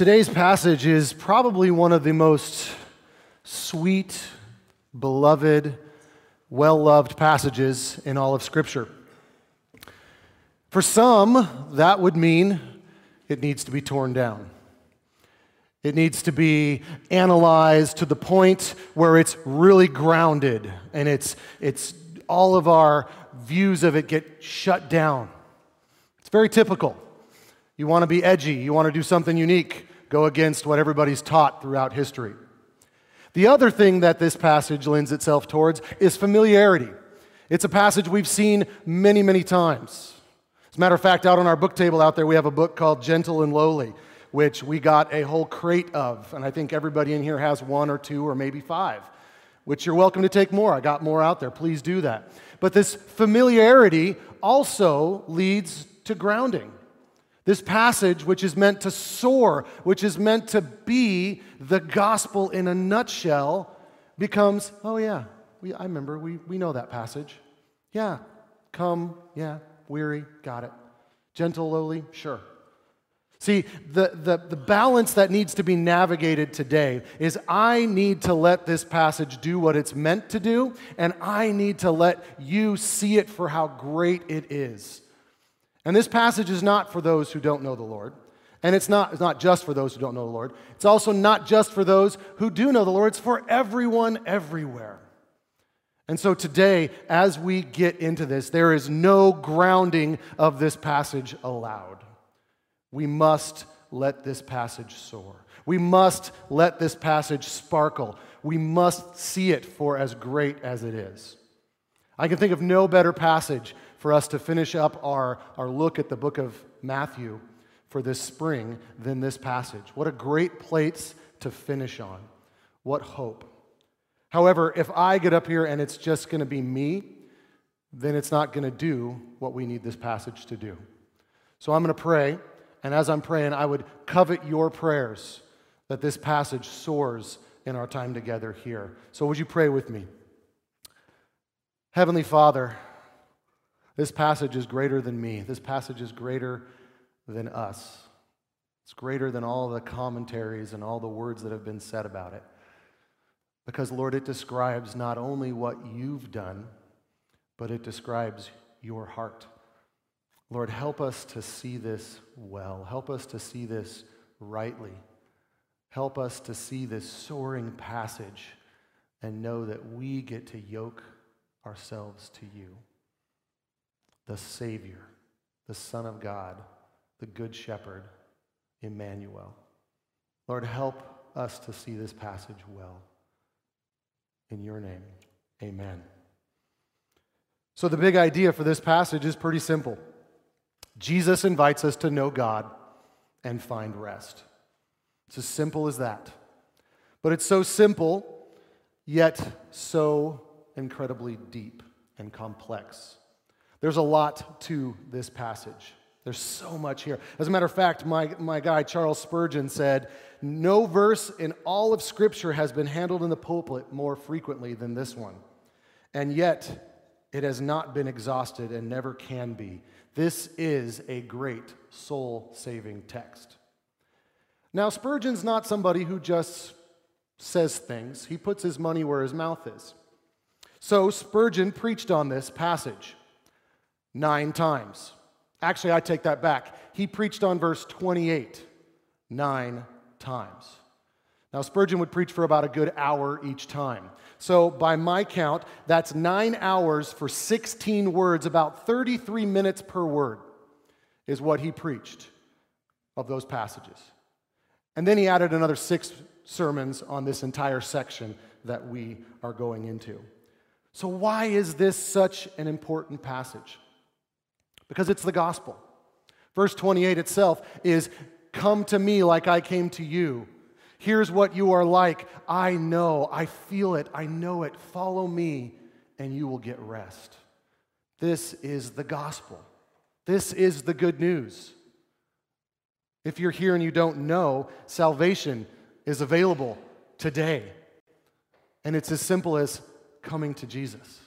Today's passage is probably one of the most sweet, beloved, well loved passages in all of Scripture. For some, that would mean it needs to be torn down. It needs to be analyzed to the point where it's really grounded and it's, it's all of our views of it get shut down. It's very typical. You want to be edgy, you want to do something unique, go against what everybody's taught throughout history. The other thing that this passage lends itself towards is familiarity. It's a passage we've seen many, many times. As a matter of fact, out on our book table out there, we have a book called Gentle and Lowly, which we got a whole crate of. And I think everybody in here has one or two or maybe five, which you're welcome to take more. I got more out there. Please do that. But this familiarity also leads to grounding. This passage, which is meant to soar, which is meant to be the gospel in a nutshell, becomes, oh, yeah, we, I remember, we, we know that passage. Yeah, come, yeah, weary, got it. Gentle, lowly, sure. See, the, the, the balance that needs to be navigated today is I need to let this passage do what it's meant to do, and I need to let you see it for how great it is. And this passage is not for those who don't know the Lord. And it's not, it's not just for those who don't know the Lord. It's also not just for those who do know the Lord. It's for everyone everywhere. And so today, as we get into this, there is no grounding of this passage allowed. We must let this passage soar. We must let this passage sparkle. We must see it for as great as it is. I can think of no better passage for us to finish up our, our look at the book of Matthew for this spring than this passage. What a great place to finish on. What hope. However, if I get up here and it's just going to be me, then it's not going to do what we need this passage to do. So I'm going to pray, and as I'm praying, I would covet your prayers that this passage soars in our time together here. So would you pray with me? Heavenly Father, this passage is greater than me. This passage is greater than us. It's greater than all the commentaries and all the words that have been said about it. Because, Lord, it describes not only what you've done, but it describes your heart. Lord, help us to see this well. Help us to see this rightly. Help us to see this soaring passage and know that we get to yoke ourselves to you the Savior, the Son of God, the Good Shepherd, Emmanuel. Lord, help us to see this passage well. In your name, amen. So, the big idea for this passage is pretty simple Jesus invites us to know God and find rest. It's as simple as that. But it's so simple, yet so incredibly deep and complex. There's a lot to this passage. There's so much here. As a matter of fact, my, my guy Charles Spurgeon said, No verse in all of Scripture has been handled in the pulpit more frequently than this one. And yet, it has not been exhausted and never can be. This is a great soul saving text. Now, Spurgeon's not somebody who just says things, he puts his money where his mouth is. So, Spurgeon preached on this passage nine times. Actually, I take that back. He preached on verse 28 nine times. Now, Spurgeon would preach for about a good hour each time. So, by my count, that's nine hours for 16 words, about 33 minutes per word, is what he preached of those passages. And then he added another six sermons on this entire section that we are going into. So, why is this such an important passage? Because it's the gospel. Verse 28 itself is Come to me like I came to you. Here's what you are like. I know, I feel it, I know it. Follow me, and you will get rest. This is the gospel. This is the good news. If you're here and you don't know, salvation is available today. And it's as simple as coming to Jesus.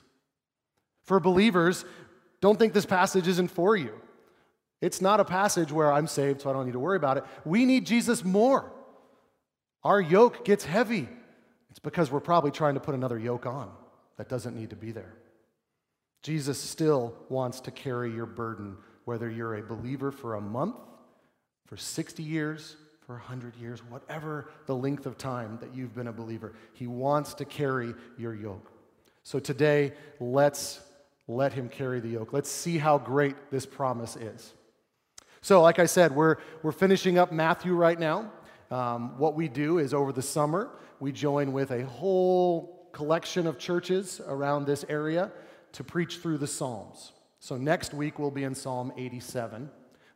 For believers, don't think this passage isn't for you. It's not a passage where I'm saved, so I don't need to worry about it. We need Jesus more. Our yoke gets heavy. It's because we're probably trying to put another yoke on that doesn't need to be there. Jesus still wants to carry your burden, whether you're a believer for a month, for 60 years, for 100 years, whatever the length of time that you've been a believer. He wants to carry your yoke. So today, let's let him carry the yoke. Let's see how great this promise is. So, like I said, we're, we're finishing up Matthew right now. Um, what we do is over the summer, we join with a whole collection of churches around this area to preach through the Psalms. So next week we'll be in Psalm 87.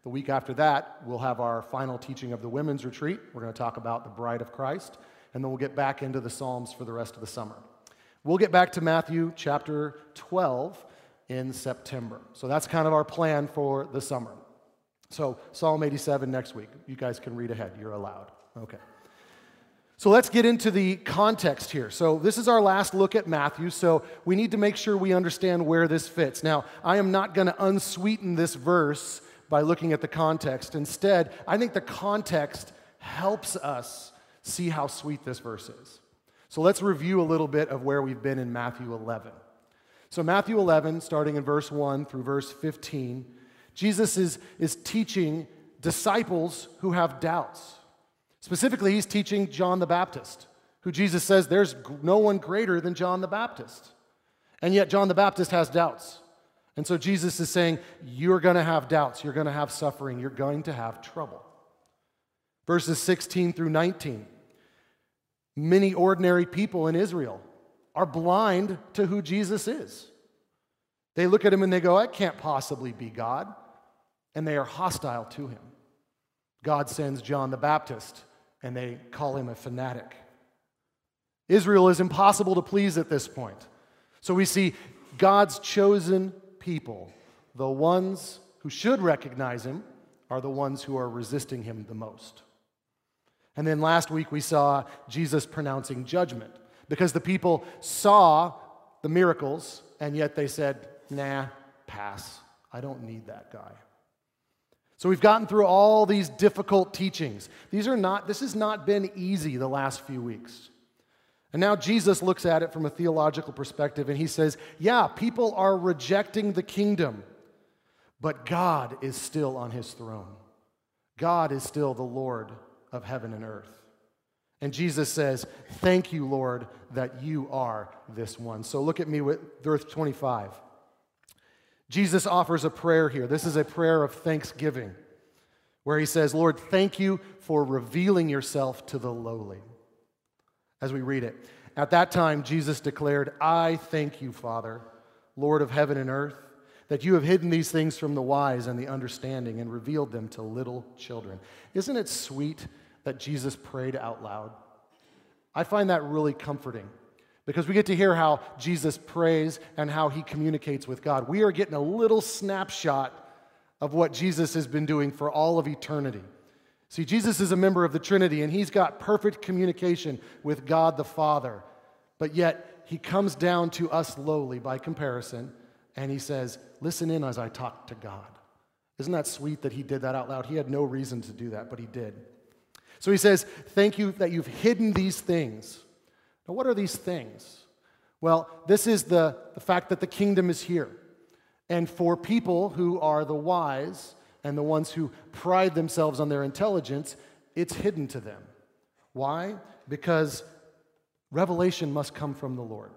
The week after that, we'll have our final teaching of the women's retreat. We're going to talk about the bride of Christ, and then we'll get back into the Psalms for the rest of the summer. We'll get back to Matthew chapter 12 in September. So that's kind of our plan for the summer. So, Psalm 87 next week. You guys can read ahead. You're allowed. Okay. So let's get into the context here. So, this is our last look at Matthew, so we need to make sure we understand where this fits. Now, I am not going to unsweeten this verse by looking at the context. Instead, I think the context helps us see how sweet this verse is. So, let's review a little bit of where we've been in Matthew 11. So, Matthew 11, starting in verse 1 through verse 15, Jesus is, is teaching disciples who have doubts. Specifically, he's teaching John the Baptist, who Jesus says there's no one greater than John the Baptist. And yet, John the Baptist has doubts. And so, Jesus is saying, You're going to have doubts, you're going to have suffering, you're going to have trouble. Verses 16 through 19. Many ordinary people in Israel are blind to who Jesus is. They look at him and they go, That can't possibly be God. And they are hostile to him. God sends John the Baptist and they call him a fanatic. Israel is impossible to please at this point. So we see God's chosen people, the ones who should recognize him, are the ones who are resisting him the most. And then last week we saw Jesus pronouncing judgment because the people saw the miracles and yet they said, nah, pass. I don't need that guy. So we've gotten through all these difficult teachings. These are not, this has not been easy the last few weeks. And now Jesus looks at it from a theological perspective and he says, Yeah, people are rejecting the kingdom, but God is still on his throne. God is still the Lord of heaven and earth. And Jesus says, Thank you, Lord, that you are this one. So look at me with verse 25. Jesus offers a prayer here. This is a prayer of thanksgiving where he says, Lord, thank you for revealing yourself to the lowly. As we read it, at that time, Jesus declared, I thank you, Father, Lord of heaven and earth, that you have hidden these things from the wise and the understanding and revealed them to little children. Isn't it sweet that Jesus prayed out loud? I find that really comforting because we get to hear how Jesus prays and how he communicates with God. We are getting a little snapshot of what Jesus has been doing for all of eternity. See, Jesus is a member of the Trinity and he's got perfect communication with God the Father, but yet he comes down to us lowly by comparison and he says, Listen in as I talk to God. Isn't that sweet that he did that out loud? He had no reason to do that, but he did. So he says, Thank you that you've hidden these things now, what are these things? Well, this is the, the fact that the kingdom is here. And for people who are the wise and the ones who pride themselves on their intelligence, it's hidden to them. Why? Because revelation must come from the Lord.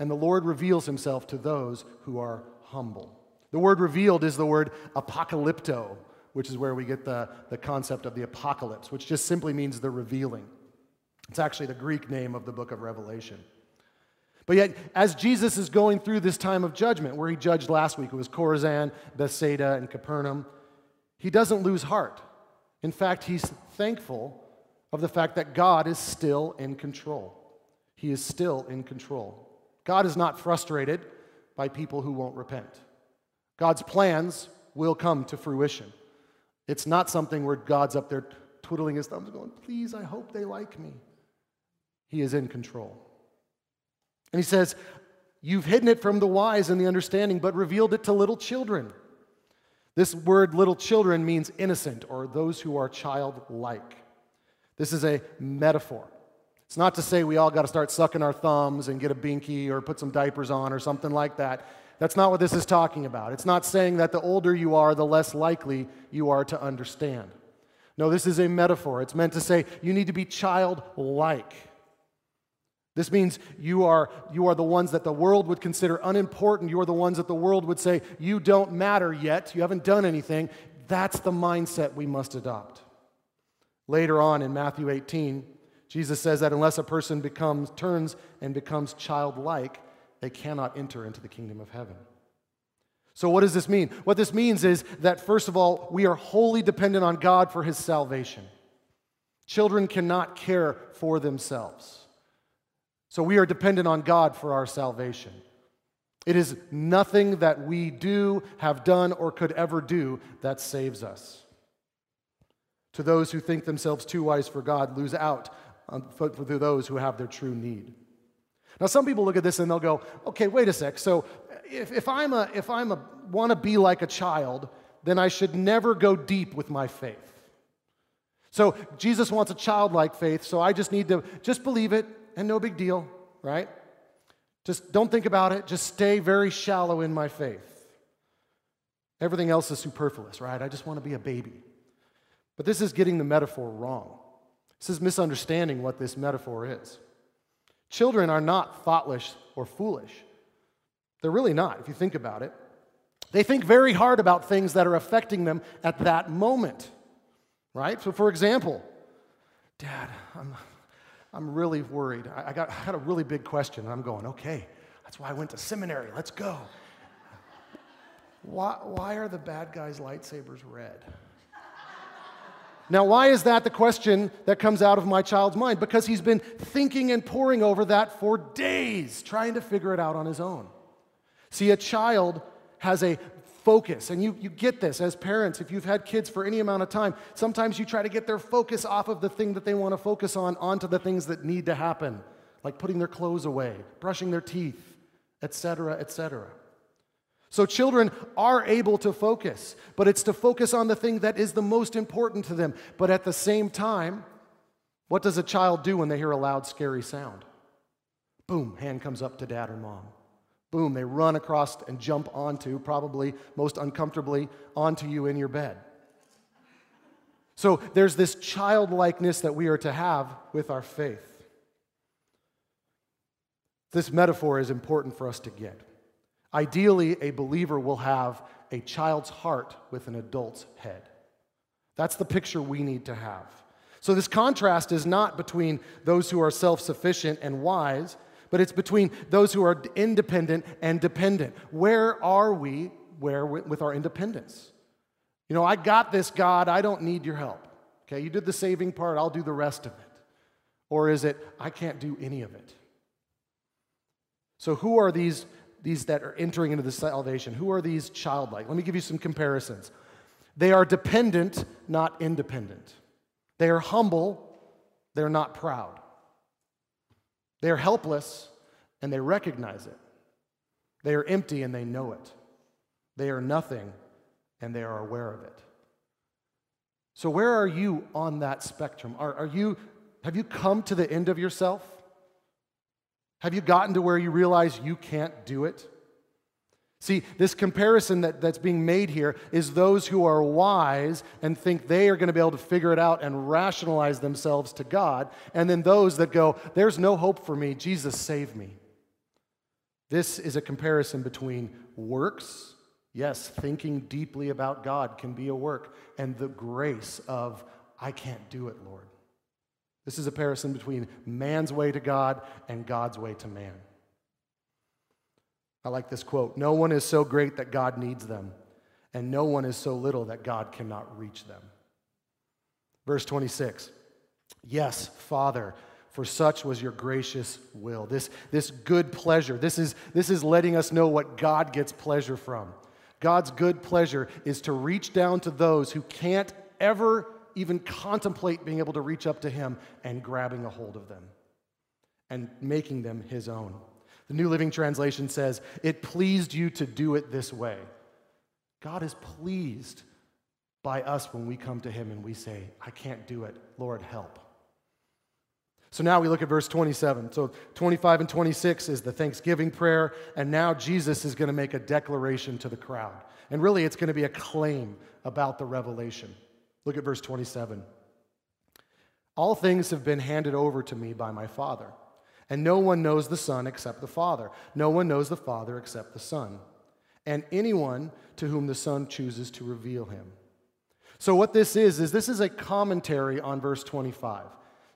And the Lord reveals himself to those who are humble. The word revealed is the word apocalypto, which is where we get the, the concept of the apocalypse, which just simply means the revealing. It's actually the Greek name of the book of Revelation. But yet, as Jesus is going through this time of judgment, where he judged last week, it was Chorazin, Bethsaida, and Capernaum, he doesn't lose heart. In fact, he's thankful of the fact that God is still in control. He is still in control. God is not frustrated by people who won't repent. God's plans will come to fruition. It's not something where God's up there twiddling his thumbs going, please, I hope they like me. He is in control. And he says, You've hidden it from the wise and the understanding, but revealed it to little children. This word little children means innocent or those who are childlike. This is a metaphor. It's not to say we all got to start sucking our thumbs and get a binky or put some diapers on or something like that. That's not what this is talking about. It's not saying that the older you are, the less likely you are to understand. No, this is a metaphor. It's meant to say you need to be childlike. This means you are, you are the ones that the world would consider unimportant. You are the ones that the world would say, you don't matter yet. You haven't done anything. That's the mindset we must adopt. Later on in Matthew 18, Jesus says that unless a person becomes, turns and becomes childlike, they cannot enter into the kingdom of heaven. So, what does this mean? What this means is that, first of all, we are wholly dependent on God for his salvation. Children cannot care for themselves. So we are dependent on God for our salvation. It is nothing that we do, have done, or could ever do that saves us. To those who think themselves too wise for God, lose out for those who have their true need. Now, some people look at this and they'll go, okay, wait a sec. So if, if I'm a, if I'm a, want to be like a child, then I should never go deep with my faith. So Jesus wants a childlike faith, so I just need to just believe it, and no big deal, right? Just don't think about it. Just stay very shallow in my faith. Everything else is superfluous, right? I just want to be a baby. But this is getting the metaphor wrong. This is misunderstanding what this metaphor is. Children are not thoughtless or foolish. They're really not, if you think about it. They think very hard about things that are affecting them at that moment, right? So, for example, Dad, I'm, I'm really worried. I, got, I got a really big question, and I'm going, okay, that's why I went to seminary. Let's go. Why, why are the bad guys' lightsabers red? Now, why is that the question that comes out of my child's mind? Because he's been thinking and poring over that for days, trying to figure it out on his own. See, a child has a focus. And you, you get this as parents, if you've had kids for any amount of time, sometimes you try to get their focus off of the thing that they want to focus on onto the things that need to happen, like putting their clothes away, brushing their teeth, etc., etc. So children are able to focus, but it's to focus on the thing that is the most important to them. But at the same time, what does a child do when they hear a loud, scary sound? Boom, hand comes up to dad or mom. Boom, they run across and jump onto, probably most uncomfortably, onto you in your bed. So there's this childlikeness that we are to have with our faith. This metaphor is important for us to get. Ideally, a believer will have a child's heart with an adult's head. That's the picture we need to have. So, this contrast is not between those who are self sufficient and wise but it's between those who are independent and dependent. Where are we where with our independence? You know, I got this, God, I don't need your help. Okay, you did the saving part, I'll do the rest of it. Or is it, I can't do any of it? So, who are these, these that are entering into the salvation? Who are these childlike? Let me give you some comparisons. They are dependent, not independent. They are humble, they're not proud. They are helpless and they recognize it. They are empty and they know it. They are nothing and they are aware of it. So, where are you on that spectrum? Are, are you, have you come to the end of yourself? Have you gotten to where you realize you can't do it? See, this comparison that, that's being made here is those who are wise and think they are going to be able to figure it out and rationalize themselves to God, and then those that go, There's no hope for me, Jesus, save me. This is a comparison between works, yes, thinking deeply about God can be a work, and the grace of, I can't do it, Lord. This is a comparison between man's way to God and God's way to man. I like this quote No one is so great that God needs them, and no one is so little that God cannot reach them. Verse 26 Yes, Father, for such was your gracious will. This, this good pleasure, this is, this is letting us know what God gets pleasure from. God's good pleasure is to reach down to those who can't ever even contemplate being able to reach up to Him and grabbing a hold of them and making them His own. The New Living Translation says, It pleased you to do it this way. God is pleased by us when we come to Him and we say, I can't do it. Lord, help. So now we look at verse 27. So 25 and 26 is the thanksgiving prayer, and now Jesus is going to make a declaration to the crowd. And really, it's going to be a claim about the revelation. Look at verse 27. All things have been handed over to me by my Father, and no one knows the Son except the Father. No one knows the Father except the Son, and anyone to whom the Son chooses to reveal him. So, what this is, is this is a commentary on verse 25.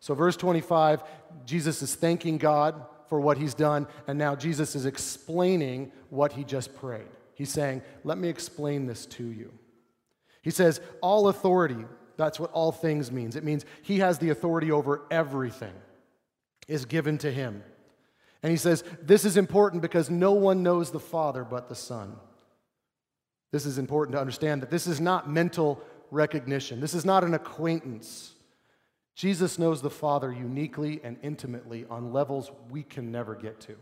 So, verse 25, Jesus is thanking God for what he's done, and now Jesus is explaining what he just prayed. He's saying, Let me explain this to you. He says, All authority, that's what all things means. It means he has the authority over everything, is given to him. And he says, This is important because no one knows the Father but the Son. This is important to understand that this is not mental recognition, this is not an acquaintance. Jesus knows the Father uniquely and intimately on levels we can never get to.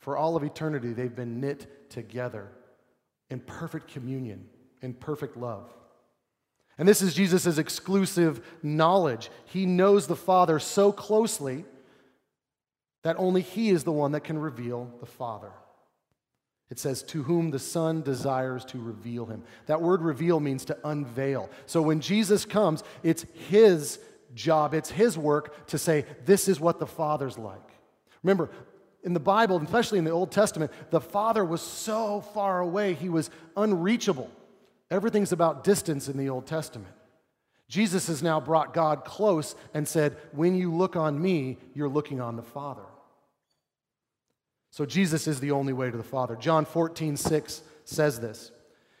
For all of eternity, they've been knit together in perfect communion, in perfect love. And this is Jesus' exclusive knowledge. He knows the Father so closely that only He is the one that can reveal the Father. It says, to whom the Son desires to reveal him. That word reveal means to unveil. So when Jesus comes, it's his job, it's his work to say, this is what the Father's like. Remember, in the Bible, especially in the Old Testament, the Father was so far away, he was unreachable. Everything's about distance in the Old Testament. Jesus has now brought God close and said, When you look on me, you're looking on the Father. So Jesus is the only way to the Father. John 14, 6 says this.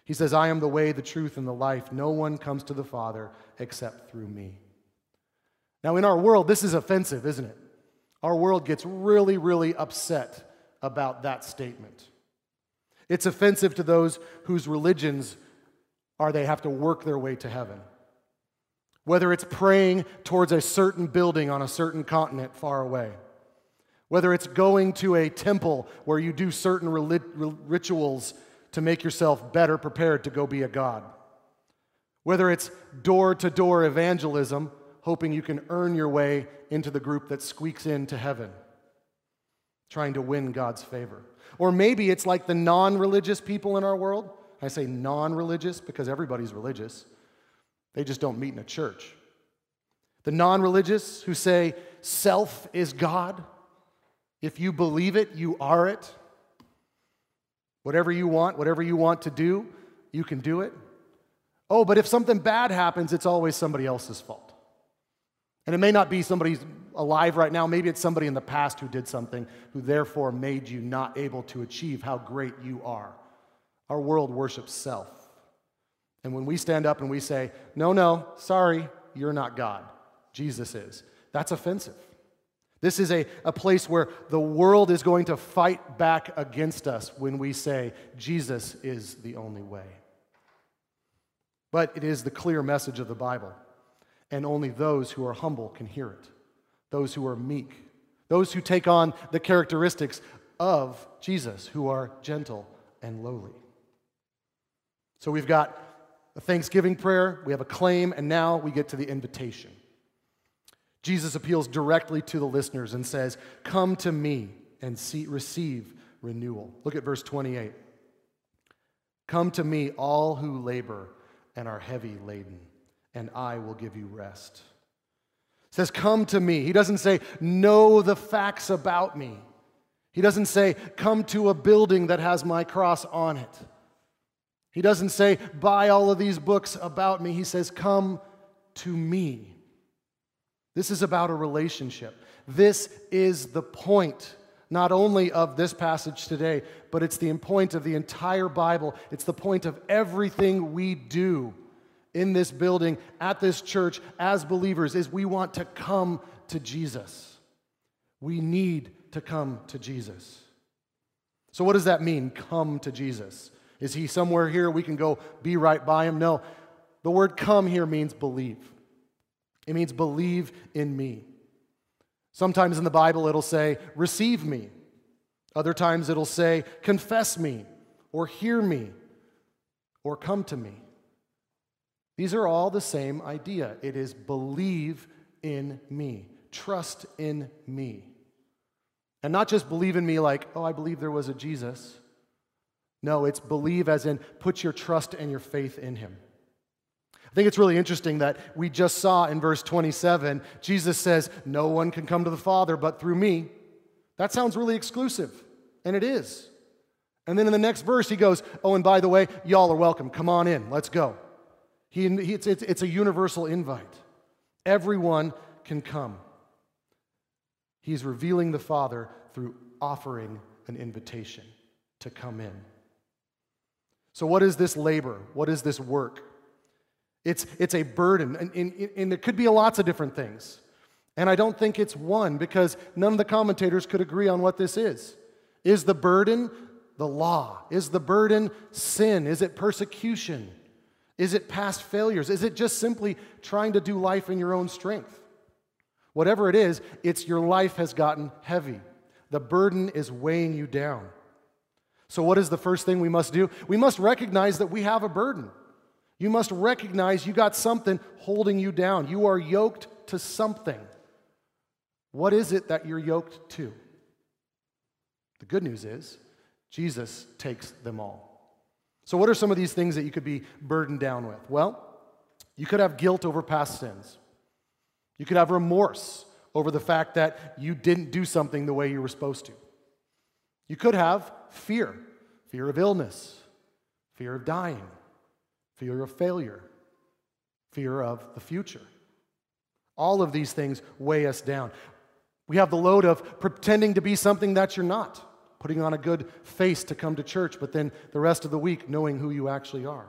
He says, I am the way, the truth, and the life. No one comes to the Father except through me. Now, in our world, this is offensive, isn't it? Our world gets really, really upset about that statement. It's offensive to those whose religions are they have to work their way to heaven. Whether it's praying towards a certain building on a certain continent far away whether it's going to a temple where you do certain rituals to make yourself better prepared to go be a god, whether it's door to door evangelism, hoping you can earn your way into the group that squeaks into heaven, trying to win God's favor. Or maybe it's like the non religious people in our world. I say non religious because everybody's religious, they just don't meet in a church. The non religious who say self is God if you believe it, you are it. Whatever you want, whatever you want to do, you can do it. Oh, but if something bad happens, it's always somebody else's fault. And it may not be somebody alive right now, maybe it's somebody in the past who did something, who therefore made you not able to achieve how great you are. Our world worships self. And when we stand up and we say, no, no, sorry, you're not God, Jesus is, that's offensive. This is a, a place where the world is going to fight back against us when we say Jesus is the only way. But it is the clear message of the Bible, and only those who are humble can hear it. Those who are meek, those who take on the characteristics of Jesus, who are gentle and lowly. So we've got a thanksgiving prayer, we have a claim, and now we get to the invitation. Jesus appeals directly to the listeners and says, Come to me and see, receive renewal. Look at verse 28. Come to me, all who labor and are heavy laden, and I will give you rest. It says, Come to me. He doesn't say, Know the facts about me. He doesn't say, Come to a building that has my cross on it. He doesn't say, Buy all of these books about me. He says, Come to me. This is about a relationship. This is the point, not only of this passage today, but it's the point of the entire Bible. It's the point of everything we do in this building, at this church, as believers, is we want to come to Jesus. We need to come to Jesus. So, what does that mean, come to Jesus? Is he somewhere here we can go be right by him? No. The word come here means believe. It means believe in me. Sometimes in the Bible it'll say, receive me. Other times it'll say, confess me or hear me. or come to me. These are all the same idea. It is believe in me, trust in me. And not just believe in me like, oh, I believe there was a Jesus. No, it's believe as in put your trust and your faith in him. I think it's really interesting that we just saw in verse 27, Jesus says, No one can come to the Father but through me. That sounds really exclusive, and it is. And then in the next verse, he goes, Oh, and by the way, y'all are welcome. Come on in. Let's go. He, he, it's, it's, it's a universal invite. Everyone can come. He's revealing the Father through offering an invitation to come in. So, what is this labor? What is this work? It's, it's a burden, and, and, and it could be lots of different things. And I don't think it's one because none of the commentators could agree on what this is. Is the burden the law? Is the burden sin? Is it persecution? Is it past failures? Is it just simply trying to do life in your own strength? Whatever it is, it's your life has gotten heavy. The burden is weighing you down. So, what is the first thing we must do? We must recognize that we have a burden. You must recognize you got something holding you down. You are yoked to something. What is it that you're yoked to? The good news is Jesus takes them all. So, what are some of these things that you could be burdened down with? Well, you could have guilt over past sins. You could have remorse over the fact that you didn't do something the way you were supposed to. You could have fear fear of illness, fear of dying, fear of failure, fear of the future. All of these things weigh us down. We have the load of pretending to be something that you're not, putting on a good face to come to church, but then the rest of the week knowing who you actually are.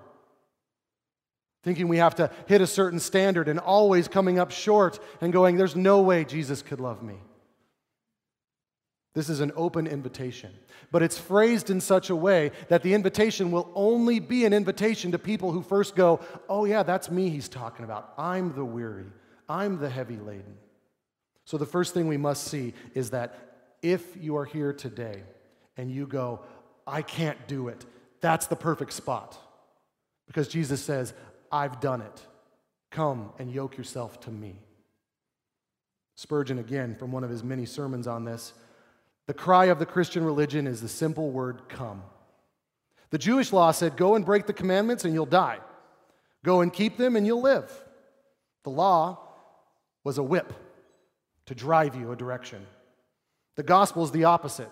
Thinking we have to hit a certain standard and always coming up short and going, there's no way Jesus could love me. This is an open invitation, but it's phrased in such a way that the invitation will only be an invitation to people who first go, Oh, yeah, that's me he's talking about. I'm the weary, I'm the heavy laden. So, the first thing we must see is that if you are here today and you go, I can't do it, that's the perfect spot. Because Jesus says, I've done it. Come and yoke yourself to me. Spurgeon, again, from one of his many sermons on this, the cry of the Christian religion is the simple word come. The Jewish law said, Go and break the commandments and you'll die. Go and keep them and you'll live. The law was a whip to drive you a direction. The gospel is the opposite.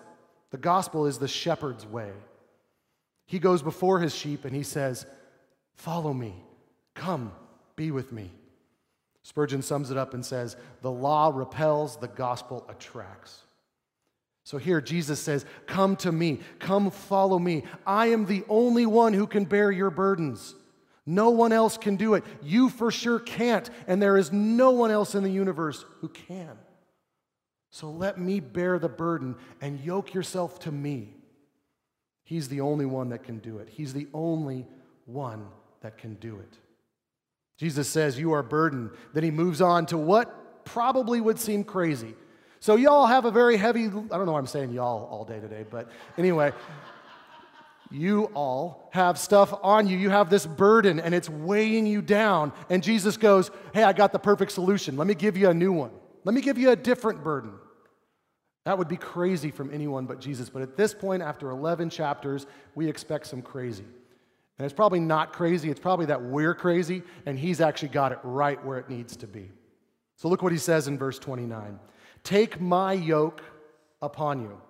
The gospel is the shepherd's way. He goes before his sheep and he says, Follow me, come, be with me. Spurgeon sums it up and says, The law repels, the gospel attracts. So here Jesus says, Come to me, come follow me. I am the only one who can bear your burdens. No one else can do it. You for sure can't, and there is no one else in the universe who can. So let me bear the burden and yoke yourself to me. He's the only one that can do it. He's the only one that can do it. Jesus says, You are burdened. Then he moves on to what probably would seem crazy. So, y'all have a very heavy, I don't know why I'm saying y'all all day today, but anyway, you all have stuff on you. You have this burden and it's weighing you down. And Jesus goes, Hey, I got the perfect solution. Let me give you a new one. Let me give you a different burden. That would be crazy from anyone but Jesus. But at this point, after 11 chapters, we expect some crazy. And it's probably not crazy, it's probably that we're crazy, and he's actually got it right where it needs to be. So look what he says in verse 29 Take my yoke upon you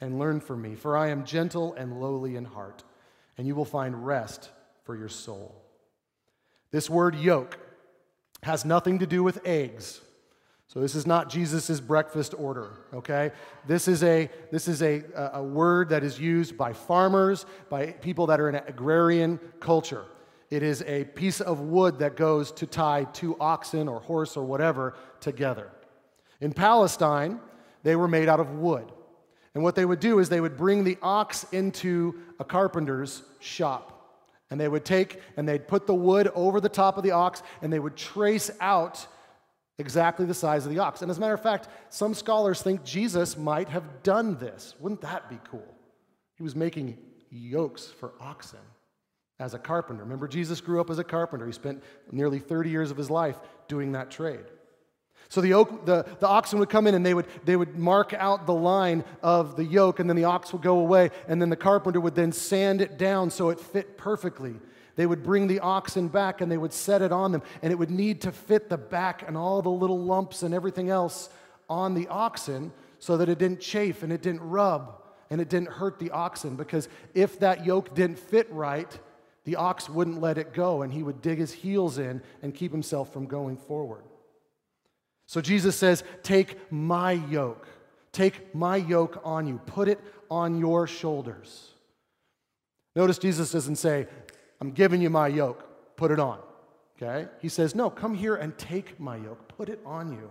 and learn from me, for I am gentle and lowly in heart, and you will find rest for your soul. This word yoke has nothing to do with eggs. So this is not Jesus' breakfast order, okay? This is, a, this is a, a word that is used by farmers, by people that are in an agrarian culture. It is a piece of wood that goes to tie two oxen or horse or whatever together. In Palestine, they were made out of wood. And what they would do is they would bring the ox into a carpenter's shop. And they would take and they'd put the wood over the top of the ox and they would trace out exactly the size of the ox. And as a matter of fact, some scholars think Jesus might have done this. Wouldn't that be cool? He was making yokes for oxen. as a carpenter. Remember, Jesus grew up as a carpenter. He spent nearly 30 years of his life doing that trade. So the, oak, the, the oxen would come in and they would, they would mark out the line of the yoke, and then the ox would go away, and then the carpenter would then sand it down so it fit perfectly. They would bring the oxen back and they would set it on them, and it would need to fit the back and all the little lumps and everything else on the oxen so that it didn't chafe and it didn't rub and it didn't hurt the oxen. Because if that yoke didn't fit right, the ox wouldn't let it go and he would dig his heels in and keep himself from going forward. So Jesus says, Take my yoke. Take my yoke on you. Put it on your shoulders. Notice Jesus doesn't say, I'm giving you my yoke. Put it on. Okay? He says, No, come here and take my yoke. Put it on you.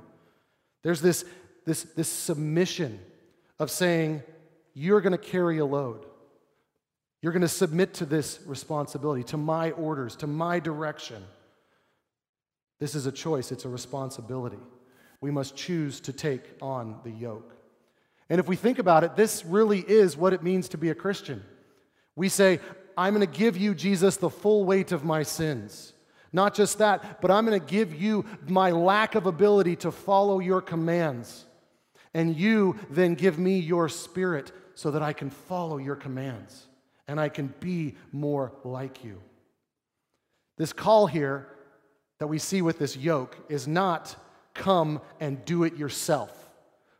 There's this, this, this submission of saying, You're going to carry a load. You're going to submit to this responsibility, to my orders, to my direction. This is a choice, it's a responsibility. We must choose to take on the yoke. And if we think about it, this really is what it means to be a Christian. We say, I'm going to give you, Jesus, the full weight of my sins. Not just that, but I'm going to give you my lack of ability to follow your commands. And you then give me your spirit so that I can follow your commands and I can be more like you. This call here that we see with this yoke is not come and do it yourself,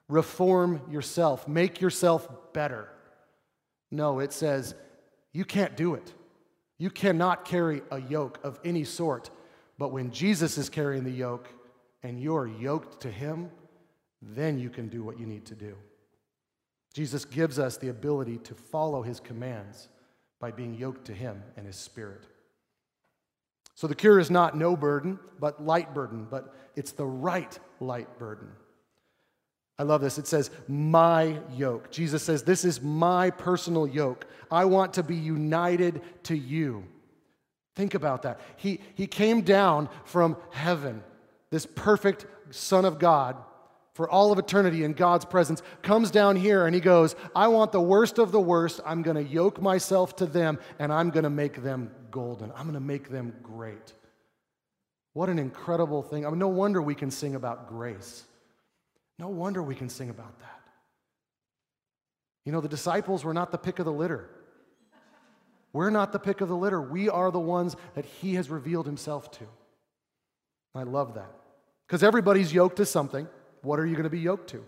reform yourself, make yourself better. No, it says you can't do it. You cannot carry a yoke of any sort. But when Jesus is carrying the yoke and you're yoked to him, then you can do what you need to do. Jesus gives us the ability to follow his commands by being yoked to him and his spirit. So the cure is not no burden, but light burden, but it's the right light burden. I love this. It says, my yoke. Jesus says, This is my personal yoke. I want to be united to you. Think about that. He, he came down from heaven, this perfect Son of God, for all of eternity in God's presence, comes down here and he goes, I want the worst of the worst. I'm going to yoke myself to them and I'm going to make them golden. I'm going to make them great. What an incredible thing. I mean, no wonder we can sing about grace. No wonder we can sing about that. You know, the disciples were not the pick of the litter. We're not the pick of the litter. We are the ones that he has revealed himself to. I love that. Because everybody's yoked to something. What are you going to be yoked to?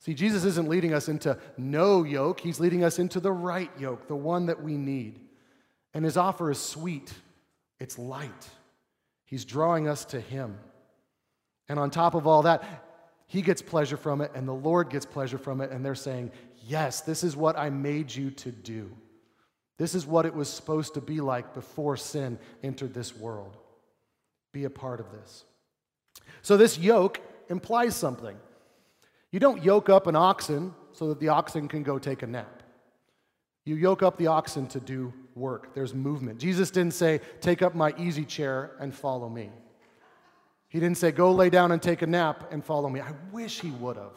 See, Jesus isn't leading us into no yoke, he's leading us into the right yoke, the one that we need. And his offer is sweet, it's light. He's drawing us to him. And on top of all that, he gets pleasure from it, and the Lord gets pleasure from it, and they're saying, Yes, this is what I made you to do. This is what it was supposed to be like before sin entered this world. Be a part of this. So, this yoke implies something. You don't yoke up an oxen so that the oxen can go take a nap. You yoke up the oxen to do work. There's movement. Jesus didn't say, Take up my easy chair and follow me. He didn't say, Go lay down and take a nap and follow me. I wish he would have.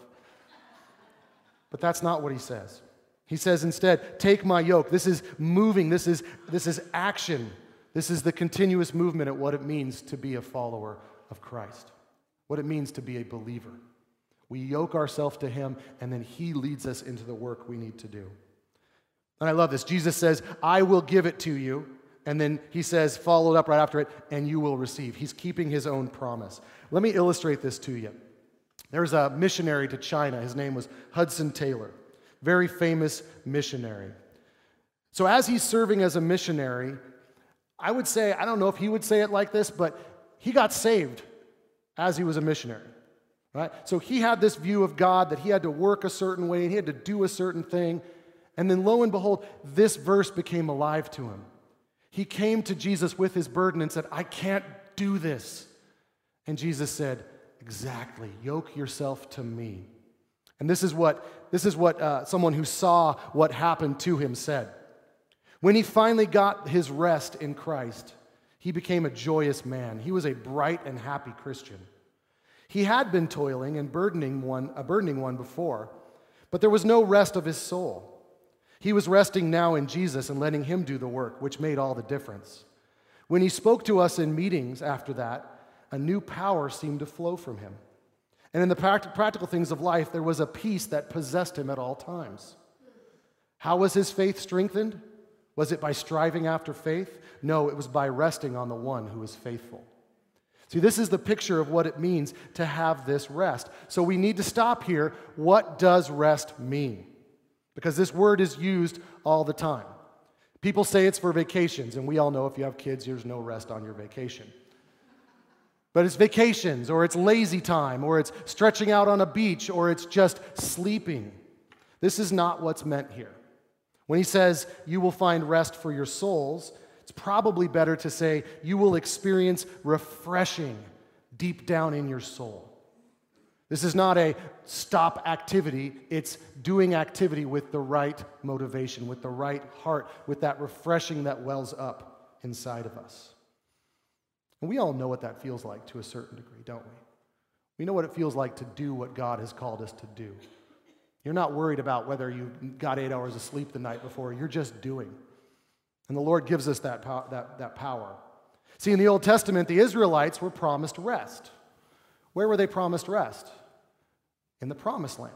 But that's not what he says. He says instead, Take my yoke. This is moving, this is, this is action. This is the continuous movement at what it means to be a follower of Christ what it means to be a believer. We yoke ourselves to Him, and then He leads us into the work we need to do. And I love this. Jesus says, I will give it to you. And then He says, followed up right after it, and you will receive. He's keeping His own promise. Let me illustrate this to you. There was a missionary to China. His name was Hudson Taylor, very famous missionary. So, as he's serving as a missionary, I would say, I don't know if he would say it like this, but he got saved as he was a missionary. Right? So he had this view of God that he had to work a certain way and he had to do a certain thing. And then lo and behold, this verse became alive to him. He came to Jesus with his burden and said, I can't do this. And Jesus said, Exactly, yoke yourself to me. And this is what, this is what uh, someone who saw what happened to him said. When he finally got his rest in Christ, he became a joyous man. He was a bright and happy Christian. He had been toiling and burdening one, a burdening one before, but there was no rest of his soul. He was resting now in Jesus and letting Him do the work, which made all the difference. When He spoke to us in meetings after that, a new power seemed to flow from Him. And in the practical things of life, there was a peace that possessed Him at all times. How was His faith strengthened? Was it by striving after faith? No, it was by resting on the one who is faithful. See, this is the picture of what it means to have this rest. So we need to stop here. What does rest mean? because this word is used all the time. People say it's for vacations, and we all know if you have kids, there's no rest on your vacation. But it's vacations, or it's lazy time, or it's stretching out on a beach, or it's just sleeping. This is not what's meant here. When he says, You will find rest for your souls, it's probably better to say, You will experience refreshing deep down in your soul. This is not a stop activity, it's doing activity with the right motivation, with the right heart, with that refreshing that wells up inside of us. And we all know what that feels like to a certain degree, don't we? We know what it feels like to do what God has called us to do. You're not worried about whether you got eight hours of sleep the night before, you're just doing. And the Lord gives us that, that, that power. See, in the Old Testament, the Israelites were promised rest. Where were they promised rest? in the promised land.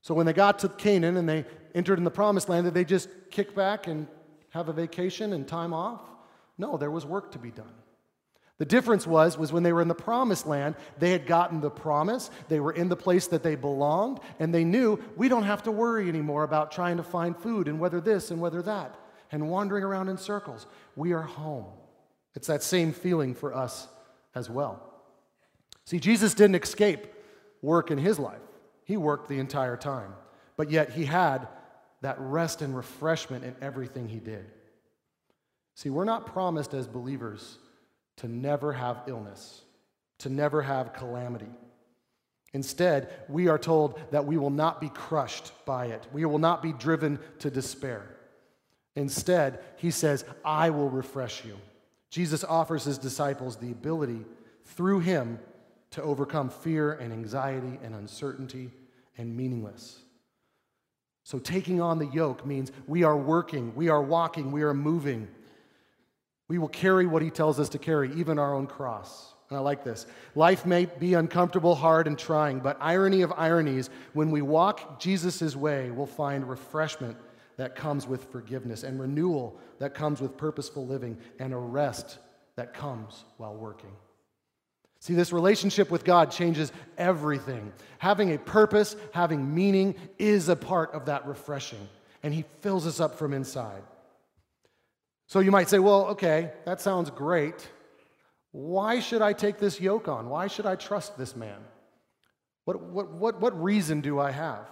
So when they got to Canaan and they entered in the promised land, did they just kick back and have a vacation and time off? No, there was work to be done. The difference was was when they were in the promised land, they had gotten the promise, they were in the place that they belonged, and they knew we don't have to worry anymore about trying to find food and whether this and whether that and wandering around in circles. We are home. It's that same feeling for us as well. See, Jesus didn't escape work in his life. He worked the entire time, but yet he had that rest and refreshment in everything he did. See, we're not promised as believers to never have illness, to never have calamity. Instead, we are told that we will not be crushed by it. We will not be driven to despair. Instead, he says, I will refresh you. Jesus offers his disciples the ability through him to overcome fear and anxiety and uncertainty and meaningless. So, taking on the yoke means we are working, we are walking, we are moving. We will carry what he tells us to carry, even our own cross. And I like this. Life may be uncomfortable, hard, and trying, but irony of ironies, when we walk Jesus' way, we'll find refreshment that comes with forgiveness, and renewal that comes with purposeful living, and a rest that comes while working. See, this relationship with God changes everything. Having a purpose, having meaning is a part of that refreshing, and He fills us up from inside. So you might say, well, okay, that sounds great. Why should I take this yoke on? Why should I trust this man? What, what, what, what reason do I have?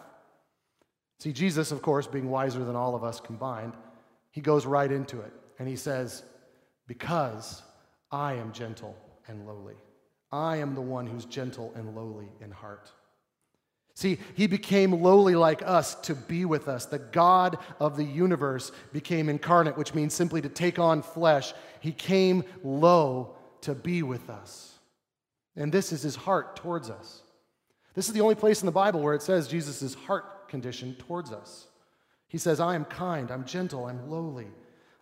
See, Jesus, of course, being wiser than all of us combined, he goes right into it and he says, Because I am gentle and lowly. I am the one who's gentle and lowly in heart. See, he became lowly like us to be with us. The God of the universe became incarnate, which means simply to take on flesh. He came low to be with us. And this is his heart towards us. This is the only place in the Bible where it says Jesus' heart condition towards us. He says, I am kind, I'm gentle, I'm lowly.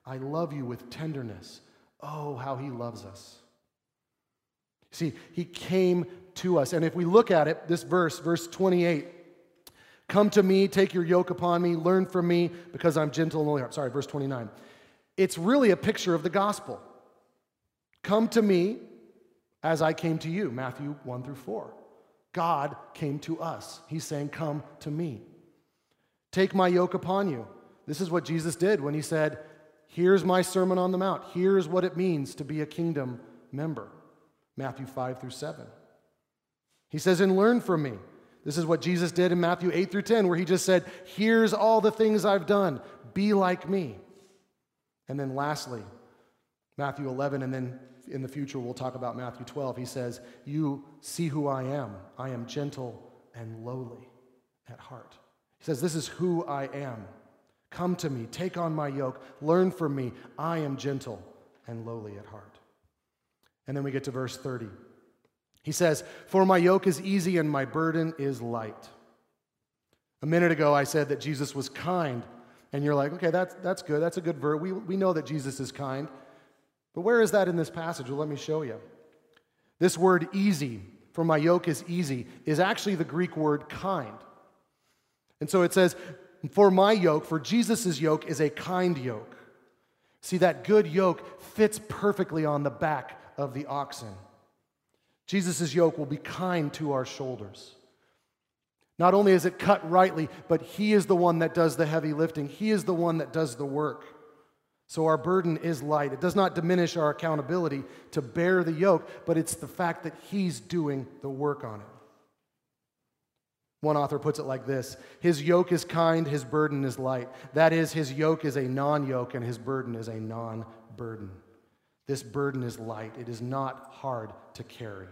I love you with tenderness. Oh, how he loves us. See, he came to us. And if we look at it, this verse, verse 28, come to me, take your yoke upon me, learn from me, because I'm gentle and lowly. Sorry, verse 29. It's really a picture of the gospel. Come to me as I came to you, Matthew 1 through 4. God came to us. He's saying, Come to me. Take my yoke upon you. This is what Jesus did when he said, Here's my Sermon on the Mount. Here's what it means to be a kingdom member. Matthew 5 through 7. He says, and learn from me. This is what Jesus did in Matthew 8 through 10, where he just said, Here's all the things I've done. Be like me. And then lastly, Matthew 11, and then in the future we'll talk about Matthew 12. He says, You see who I am. I am gentle and lowly at heart. He says, This is who I am. Come to me, take on my yoke, learn from me. I am gentle and lowly at heart. And then we get to verse 30. He says, For my yoke is easy and my burden is light. A minute ago, I said that Jesus was kind And you're like, okay, that's, that's good. That's a good verb. We, we know that Jesus is kind. But where is that in this passage? Well, let me show you. This word easy, for my yoke is easy, is actually the Greek word kind. And so it says, for my yoke, for Jesus' yoke is a kind yoke. See, that good yoke fits perfectly on the back of the oxen. Jesus' yoke will be kind to our shoulders. Not only is it cut rightly, but He is the one that does the heavy lifting. He is the one that does the work. So our burden is light. It does not diminish our accountability to bear the yoke, but it's the fact that He's doing the work on it. One author puts it like this His yoke is kind, His burden is light. That is, His yoke is a non yoke, and His burden is a non burden. This burden is light, it is not hard to carry.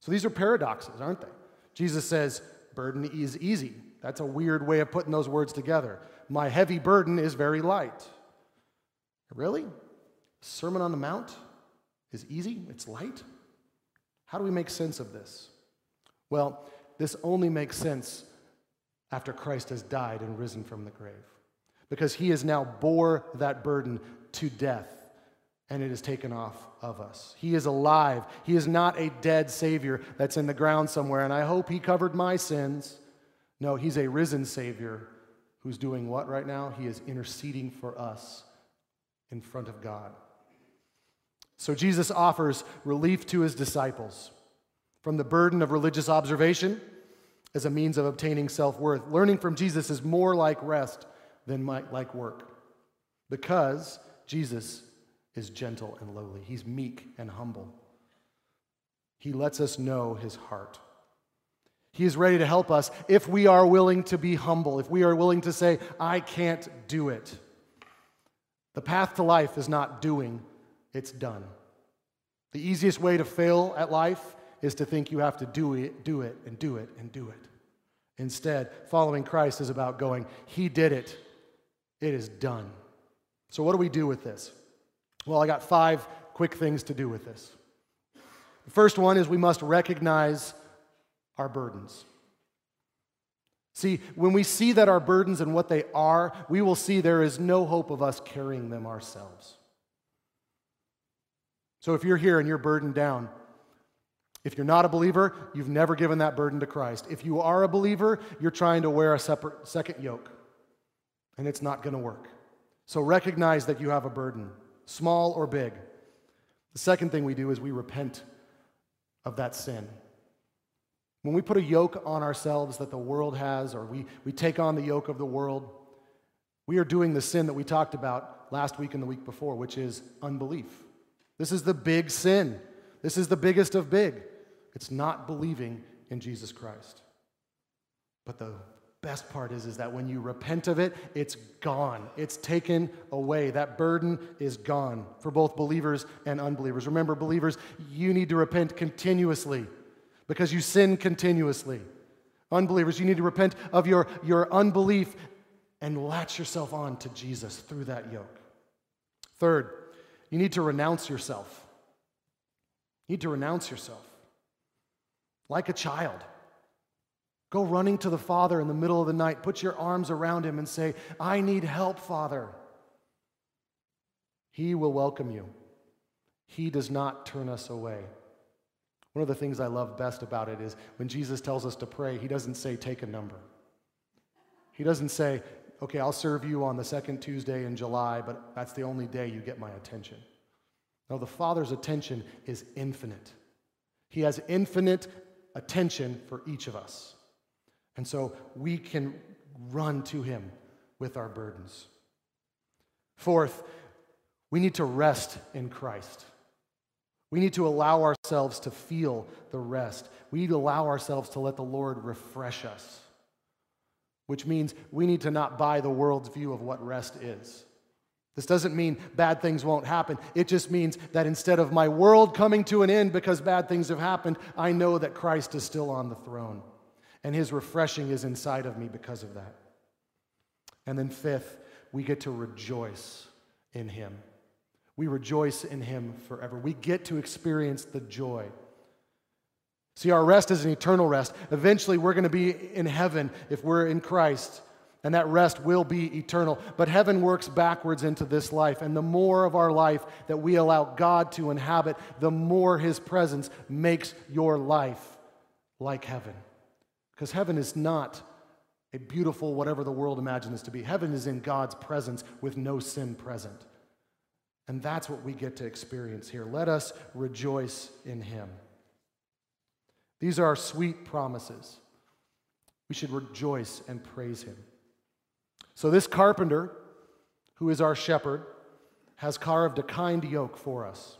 So these are paradoxes, aren't they? Jesus says, burden is easy. That's a weird way of putting those words together. My heavy burden is very light. Really? Sermon on the Mount is easy, it's light? How do we make sense of this? Well, this only makes sense after Christ has died and risen from the grave. Because he has now bore that burden to death and it is taken off of us. He is alive. He is not a dead Savior that's in the ground somewhere, and I hope He covered my sins. No, He's a risen Savior who's doing what right now? He is interceding for us in front of God. So Jesus offers relief to His disciples from the burden of religious observation as a means of obtaining self worth. Learning from Jesus is more like rest than like work because Jesus is gentle and lowly, he's meek and humble. He lets us know his heart. He is ready to help us if we are willing to be humble, if we are willing to say, I can't do it. The path to life is not doing, it's done. The easiest way to fail at life is to think you have to do it, do it, and do it, and do it. Instead, following Christ is about going, He did it, it is done. So, what do we do with this? Well, I got five quick things to do with this. The first one is we must recognize our burdens. See, when we see that our burdens and what they are, we will see there is no hope of us carrying them ourselves. So if you're here and you're burdened down, if you're not a believer, you've never given that burden to Christ. If you are a believer, you're trying to wear a separate second yoke, and it's not going to work. So recognize that you have a burden small or big. The second thing we do is we repent of that sin. When we put a yoke on ourselves that the world has, or we, we take on the yoke of the world, we are doing the sin that we talked about last week and the week before, which is unbelief. This is the big sin. This is the biggest of big. It's not believing in Jesus Christ. But the best part is, is that when you repent of it, it's gone. It's taken away. That burden is gone for both believers and unbelievers. Remember, believers, you need to repent continuously because you sin continuously. Unbelievers, you need to repent of your, your unbelief and latch yourself on to Jesus through that yoke. Third, you need to renounce yourself. You need to renounce yourself like a child. Go running to the Father in the middle of the night. Put your arms around him and say, I need help, Father. He will welcome you. He does not turn us away. One of the things I love best about it is when Jesus tells us to pray, he doesn't say, take a number. He doesn't say, okay, I'll serve you on the second Tuesday in July, but that's the only day you get my attention. No, the Father's attention is infinite. He has infinite attention for each of us. And so we can run to him with our burdens. Fourth, we need to rest in Christ. We need to allow ourselves to feel the rest. We need to allow ourselves to let the Lord refresh us, which means we need to not buy the world's view of what rest is. This doesn't mean bad things won't happen. It just means that instead of my world coming to an end because bad things have happened, I know that Christ is still on the throne and his refreshing is inside of me because of that. And then, fifth, we get to rejoice in him. We rejoice in him forever. We get to experience the joy. See, our rest is an eternal rest. Eventually, we're going to be in heaven if we're in Christ. And that rest will be eternal. But heaven works backwards into this life. And the more of our life that we allow God to inhabit, the more His presence makes your life like heaven. Because heaven is not a beautiful, whatever the world imagines to be. Heaven is in God's presence with no sin present. And that's what we get to experience here. Let us rejoice in Him. These are our sweet promises. We should rejoice and praise Him. So, this carpenter, who is our shepherd, has carved a kind yoke for us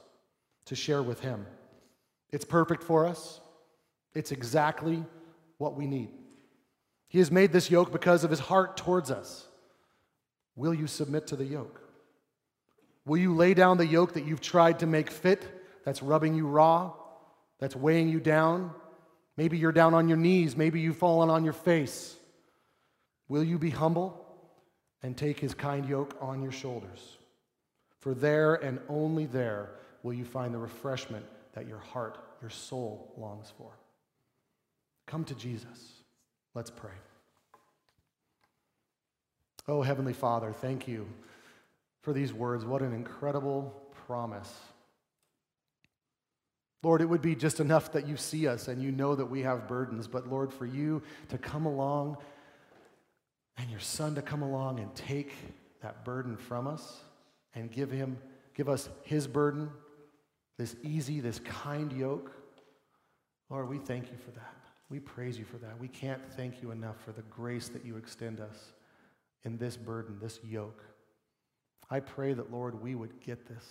to share with him. It's perfect for us, it's exactly what we need. He has made this yoke because of his heart towards us. Will you submit to the yoke? Will you lay down the yoke that you've tried to make fit, that's rubbing you raw, that's weighing you down? Maybe you're down on your knees, maybe you've fallen on your face. Will you be humble? And take his kind yoke on your shoulders. For there and only there will you find the refreshment that your heart, your soul longs for. Come to Jesus. Let's pray. Oh, Heavenly Father, thank you for these words. What an incredible promise. Lord, it would be just enough that you see us and you know that we have burdens, but Lord, for you to come along and your son to come along and take that burden from us and give him give us his burden this easy this kind yoke. Lord we thank you for that. We praise you for that. We can't thank you enough for the grace that you extend us in this burden this yoke. I pray that lord we would get this.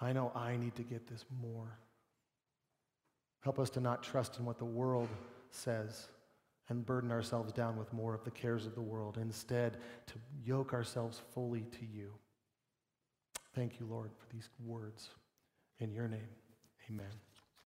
I know i need to get this more. Help us to not trust in what the world says and burden ourselves down with more of the cares of the world. Instead, to yoke ourselves fully to you. Thank you, Lord, for these words. In your name, amen.